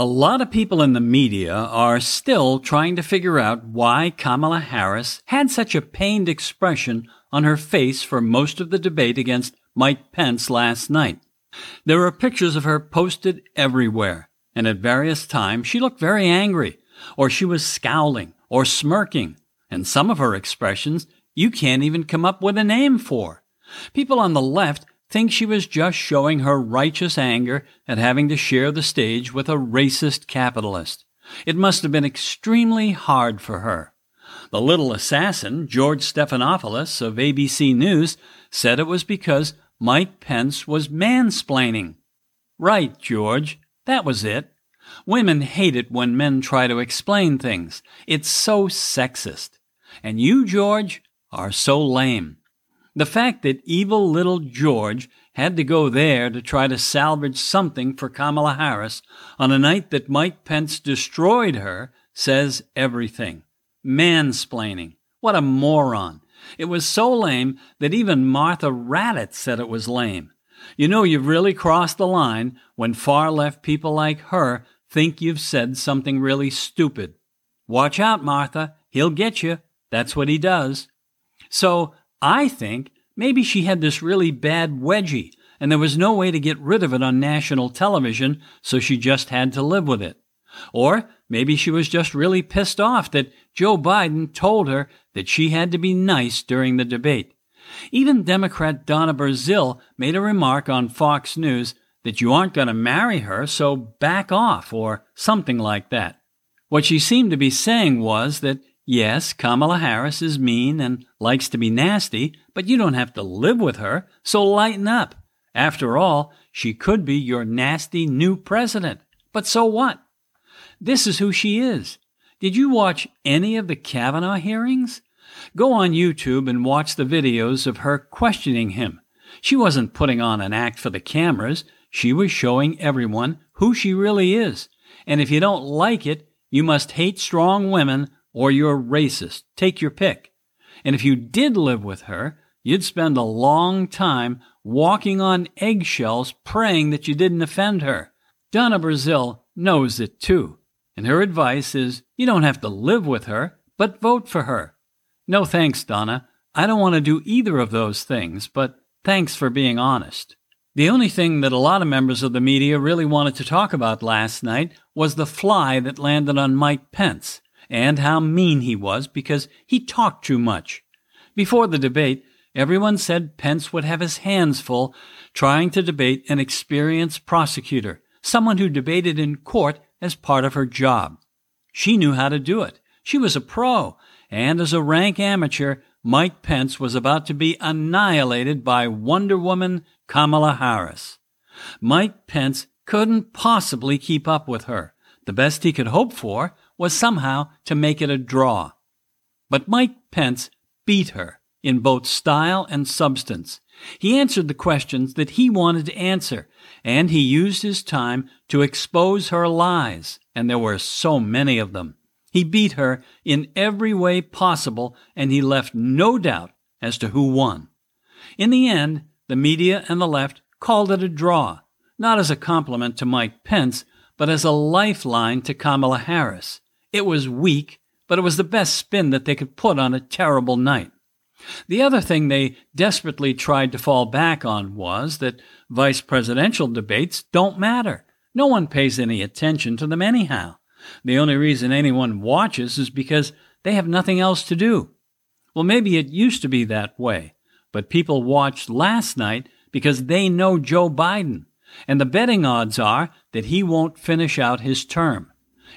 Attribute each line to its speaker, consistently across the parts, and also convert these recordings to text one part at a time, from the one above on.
Speaker 1: A lot of people in the media are still trying to figure out why Kamala Harris had such a pained expression on her face for most of the debate against Mike Pence last night. There are pictures of her posted everywhere, and at various times she looked very angry, or she was scowling, or smirking, and some of her expressions you can't even come up with a name for. People on the left think she was just showing her righteous anger at having to share the stage with a racist capitalist. It must have been extremely hard for her. The little assassin, George Stephanopoulos of ABC News, said it was because Mike Pence was mansplaining. Right, George. That was it. Women hate it when men try to explain things. It's so sexist. And you, George, are so lame. The fact that evil little George had to go there to try to salvage something for Kamala Harris on a night that Mike Pence destroyed her says everything. Mansplaining. What a moron. It was so lame that even Martha Raddatz said it was lame. You know you've really crossed the line when far left people like her think you've said something really stupid. Watch out, Martha. He'll get you. That's what he does. So I think maybe she had this really bad wedgie, and there was no way to get rid of it on national television, so she just had to live with it. Or maybe she was just really pissed off that Joe Biden told her that she had to be nice during the debate. Even Democrat Donna Brazile made a remark on Fox News that you aren't going to marry her, so back off, or something like that. What she seemed to be saying was that Yes, Kamala Harris is mean and likes to be nasty, but you don't have to live with her, so lighten up. After all, she could be your nasty new president. But so what? This is who she is. Did you watch any of the Kavanaugh hearings? Go on YouTube and watch the videos of her questioning him. She wasn't putting on an act for the cameras. She was showing everyone who she really is. And if you don't like it, you must hate strong women or you're racist. Take your pick. And if you did live with her, you'd spend a long time walking on eggshells praying that you didn't offend her. Donna Brazile knows it too. And her advice is you don't have to live with her, but vote for her. No thanks, Donna. I don't want to do either of those things, but thanks for being honest. The only thing that a lot of members of the media really wanted to talk about last night was the fly that landed on Mike Pence and how mean he was because he talked too much. Before the debate, everyone said Pence would have his hands full trying to debate an experienced prosecutor, someone who debated in court as part of her job. She knew how to do it. She was a pro, and as a rank amateur, Mike Pence was about to be annihilated by Wonder Woman Kamala Harris. Mike Pence couldn't possibly keep up with her. The best he could hope for was somehow to make it a draw. But Mike Pence beat her in both style and substance. He answered the questions that he wanted to answer, and he used his time to expose her lies, and there were so many of them. He beat her in every way possible, and he left no doubt as to who won. In the end, the media and the left called it a draw, not as a compliment to Mike Pence, but as a lifeline to Kamala Harris. It was weak, but it was the best spin that they could put on a terrible night. The other thing they desperately tried to fall back on was that vice presidential debates don't matter. No one pays any attention to them anyhow. The only reason anyone watches is because they have nothing else to do. Well, maybe it used to be that way, but people watched last night because they know Joe Biden, and the betting odds are that he won't finish out his term.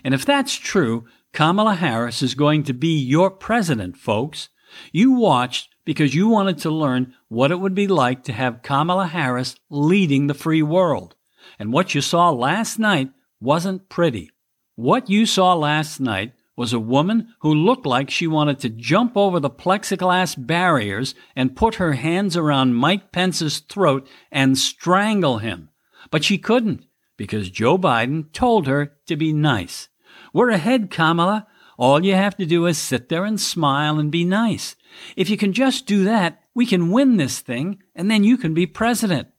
Speaker 1: And if that's true, Kamala Harris is going to be your president, folks. You watched because you wanted to learn what it would be like to have Kamala Harris leading the free world. And what you saw last night wasn't pretty. What you saw last night was a woman who looked like she wanted to jump over the plexiglass barriers and put her hands around Mike Pence's throat and strangle him. But she couldn't because Joe Biden told her to be nice. We're ahead, Kamala. All you have to do is sit there and smile and be nice. If you can just do that, we can win this thing, and then you can be president.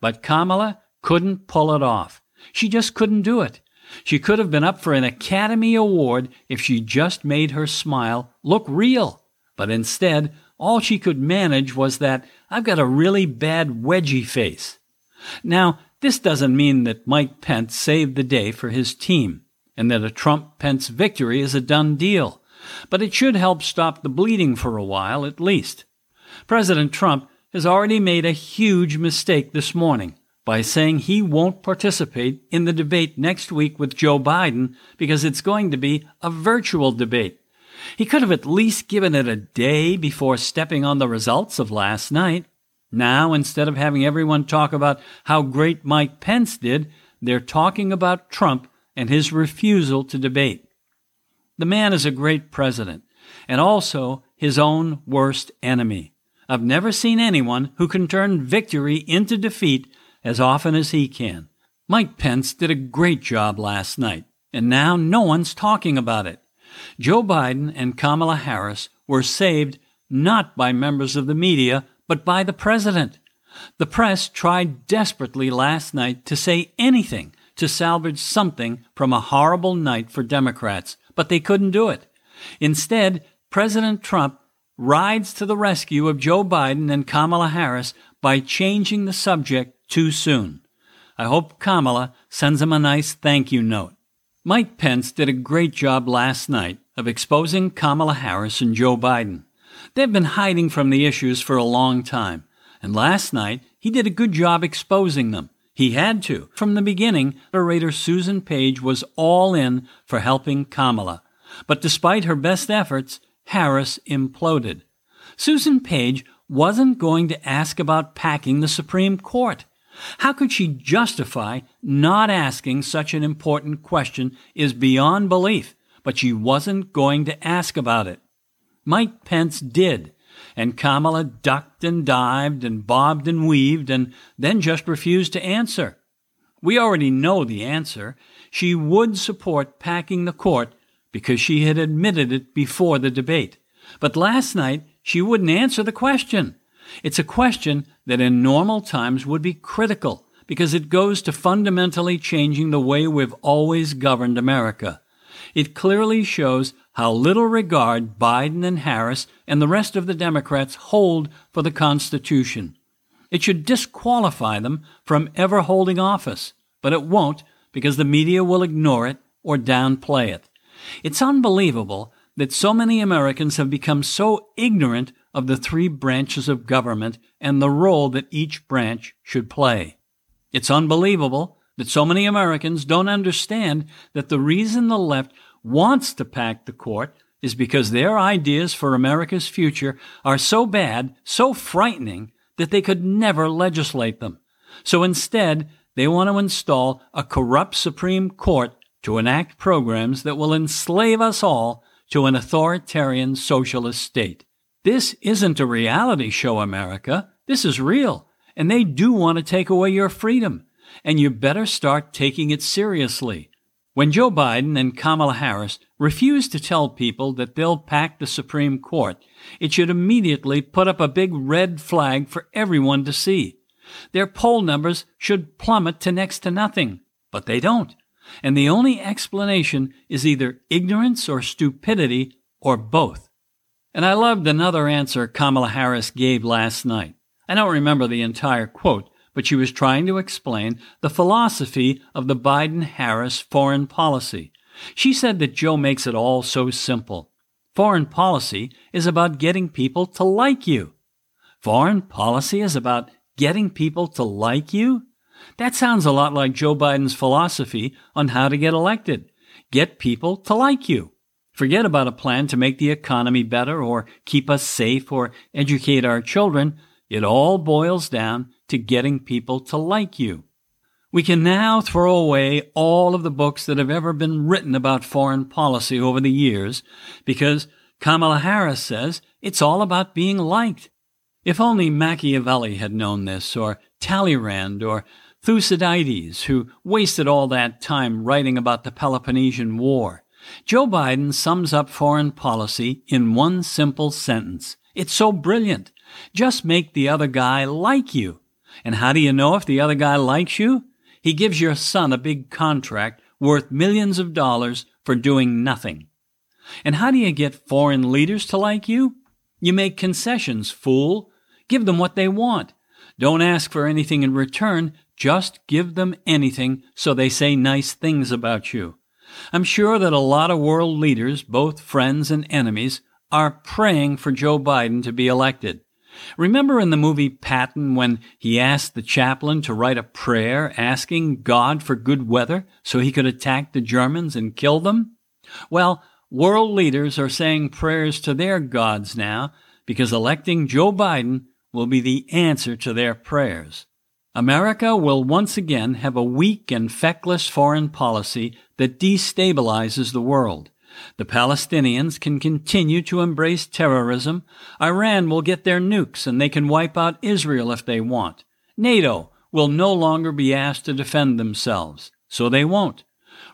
Speaker 1: But Kamala couldn't pull it off. She just couldn't do it. She could have been up for an Academy Award if she just made her smile look real. But instead, all she could manage was that I've got a really bad wedgie face. Now, this doesn't mean that Mike Pence saved the day for his team and that a Trump Pence victory is a done deal, but it should help stop the bleeding for a while at least. President Trump has already made a huge mistake this morning by saying he won't participate in the debate next week with Joe Biden because it's going to be a virtual debate. He could have at least given it a day before stepping on the results of last night. Now, instead of having everyone talk about how great Mike Pence did, they're talking about Trump and his refusal to debate. The man is a great president and also his own worst enemy. I've never seen anyone who can turn victory into defeat as often as he can. Mike Pence did a great job last night, and now no one's talking about it. Joe Biden and Kamala Harris were saved not by members of the media, but by the president. The press tried desperately last night to say anything to salvage something from a horrible night for Democrats, but they couldn't do it. Instead, President Trump rides to the rescue of Joe Biden and Kamala Harris by changing the subject too soon. I hope Kamala sends him a nice thank you note. Mike Pence did a great job last night of exposing Kamala Harris and Joe Biden. They've been hiding from the issues for a long time, and last night he did a good job exposing them. He had to. From the beginning, moderator Susan Page was all in for helping Kamala. But despite her best efforts, Harris imploded. Susan Page wasn't going to ask about packing the Supreme Court. How could she justify not asking such an important question is beyond belief, but she wasn't going to ask about it. Mike Pence did, and Kamala ducked and dived and bobbed and weaved and then just refused to answer. We already know the answer. She would support packing the court because she had admitted it before the debate. But last night, she wouldn't answer the question. It's a question that in normal times would be critical because it goes to fundamentally changing the way we've always governed America. It clearly shows how little regard Biden and Harris and the rest of the Democrats hold for the Constitution. It should disqualify them from ever holding office, but it won't because the media will ignore it or downplay it. It's unbelievable that so many Americans have become so ignorant of the three branches of government and the role that each branch should play. It's unbelievable that so many Americans don't understand that the reason the left wants to pack the court is because their ideas for America's future are so bad, so frightening, that they could never legislate them. So instead, they want to install a corrupt Supreme Court to enact programs that will enslave us all to an authoritarian socialist state. This isn't a reality show, America. This is real. And they do want to take away your freedom. And you better start taking it seriously. When Joe Biden and Kamala Harris refuse to tell people that they'll pack the Supreme Court, it should immediately put up a big red flag for everyone to see. Their poll numbers should plummet to next to nothing, but they don't. And the only explanation is either ignorance or stupidity or both. And I loved another answer Kamala Harris gave last night. I don't remember the entire quote, but she was trying to explain the philosophy of the Biden Harris foreign policy. She said that Joe makes it all so simple. Foreign policy is about getting people to like you. Foreign policy is about getting people to like you? That sounds a lot like Joe Biden's philosophy on how to get elected. Get people to like you. Forget about a plan to make the economy better or keep us safe or educate our children. It all boils down to getting people to like you. We can now throw away all of the books that have ever been written about foreign policy over the years because Kamala Harris says it's all about being liked. If only Machiavelli had known this, or Talleyrand, or Thucydides, who wasted all that time writing about the Peloponnesian War. Joe Biden sums up foreign policy in one simple sentence. It's so brilliant. Just make the other guy like you. And how do you know if the other guy likes you? He gives your son a big contract worth millions of dollars for doing nothing. And how do you get foreign leaders to like you? You make concessions, fool. Give them what they want. Don't ask for anything in return, just give them anything so they say nice things about you. I'm sure that a lot of world leaders, both friends and enemies, are praying for Joe Biden to be elected. Remember in the movie Patton when he asked the chaplain to write a prayer asking God for good weather so he could attack the Germans and kill them? Well, world leaders are saying prayers to their gods now because electing Joe Biden will be the answer to their prayers. America will once again have a weak and feckless foreign policy that destabilizes the world. The Palestinians can continue to embrace terrorism. Iran will get their nukes and they can wipe out Israel if they want. NATO will no longer be asked to defend themselves, so they won't.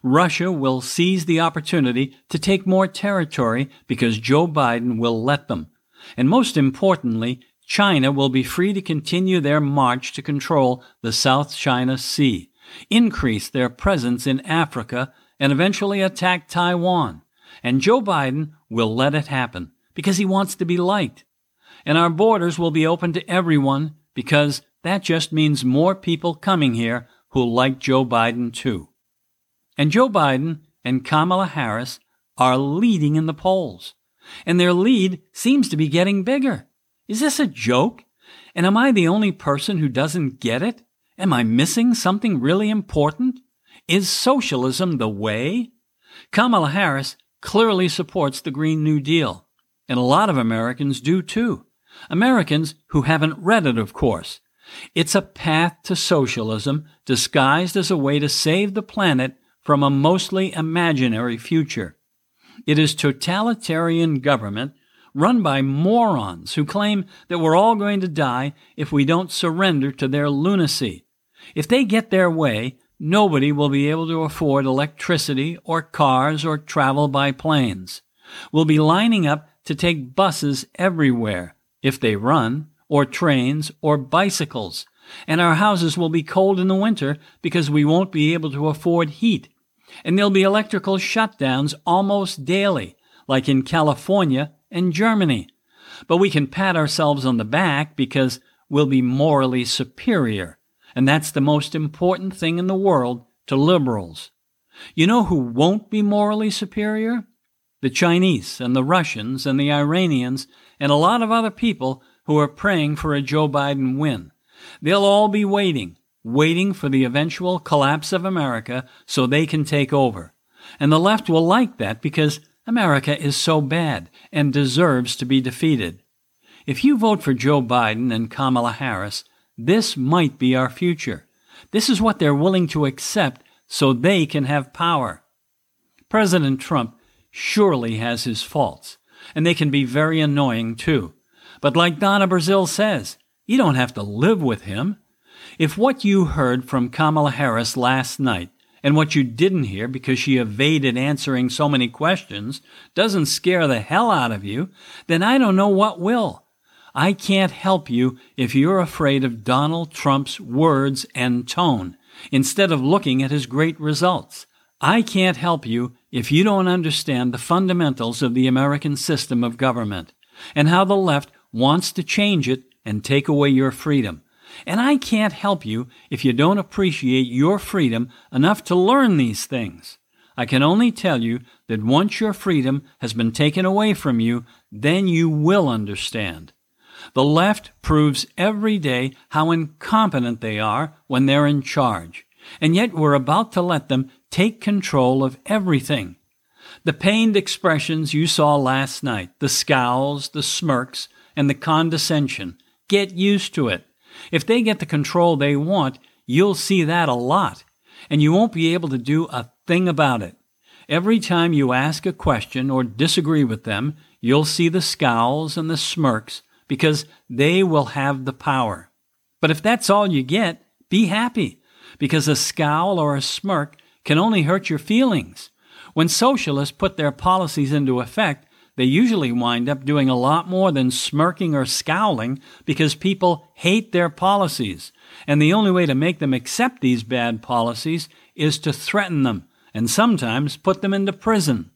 Speaker 1: Russia will seize the opportunity to take more territory because Joe Biden will let them. And most importantly, China will be free to continue their march to control the South China Sea, increase their presence in Africa, and eventually attack Taiwan. And Joe Biden will let it happen because he wants to be liked. And our borders will be open to everyone because that just means more people coming here who like Joe Biden too. And Joe Biden and Kamala Harris are leading in the polls. And their lead seems to be getting bigger. Is this a joke? And am I the only person who doesn't get it? Am I missing something really important? Is socialism the way? Kamala Harris clearly supports the Green New Deal, and a lot of Americans do too. Americans who haven't read it, of course. It's a path to socialism disguised as a way to save the planet from a mostly imaginary future. It is totalitarian government run by morons who claim that we're all going to die if we don't surrender to their lunacy. If they get their way, nobody will be able to afford electricity or cars or travel by planes. We'll be lining up to take buses everywhere, if they run, or trains, or bicycles. And our houses will be cold in the winter because we won't be able to afford heat. And there'll be electrical shutdowns almost daily, like in California and Germany. But we can pat ourselves on the back because we'll be morally superior. And that's the most important thing in the world to liberals. You know who won't be morally superior? The Chinese and the Russians and the Iranians and a lot of other people who are praying for a Joe Biden win. They'll all be waiting, waiting for the eventual collapse of America so they can take over. And the left will like that because America is so bad and deserves to be defeated. If you vote for Joe Biden and Kamala Harris, this might be our future. This is what they're willing to accept so they can have power. President Trump surely has his faults, and they can be very annoying too. But like Donna Brazile says, you don't have to live with him. If what you heard from Kamala Harris last night and what you didn't hear because she evaded answering so many questions doesn't scare the hell out of you, then I don't know what will. I can't help you if you're afraid of Donald Trump's words and tone instead of looking at his great results. I can't help you if you don't understand the fundamentals of the American system of government and how the left wants to change it and take away your freedom. And I can't help you if you don't appreciate your freedom enough to learn these things. I can only tell you that once your freedom has been taken away from you, then you will understand. The left proves every day how incompetent they are when they're in charge, and yet we're about to let them take control of everything. The pained expressions you saw last night, the scowls, the smirks, and the condescension, get used to it. If they get the control they want, you'll see that a lot, and you won't be able to do a thing about it. Every time you ask a question or disagree with them, you'll see the scowls and the smirks because they will have the power. But if that's all you get, be happy because a scowl or a smirk can only hurt your feelings. When socialists put their policies into effect, they usually wind up doing a lot more than smirking or scowling because people hate their policies. And the only way to make them accept these bad policies is to threaten them and sometimes put them into prison.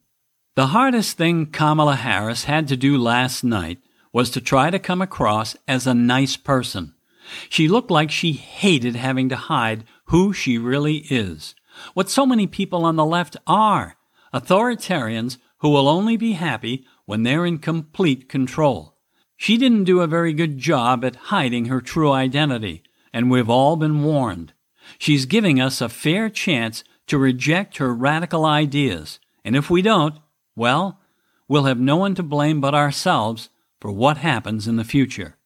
Speaker 1: The hardest thing Kamala Harris had to do last night was to try to come across as a nice person. She looked like she hated having to hide who she really is. What so many people on the left are authoritarians who will only be happy when they're in complete control. She didn't do a very good job at hiding her true identity, and we've all been warned. She's giving us a fair chance to reject her radical ideas, and if we don't, well, we'll have no one to blame but ourselves for what happens in the future.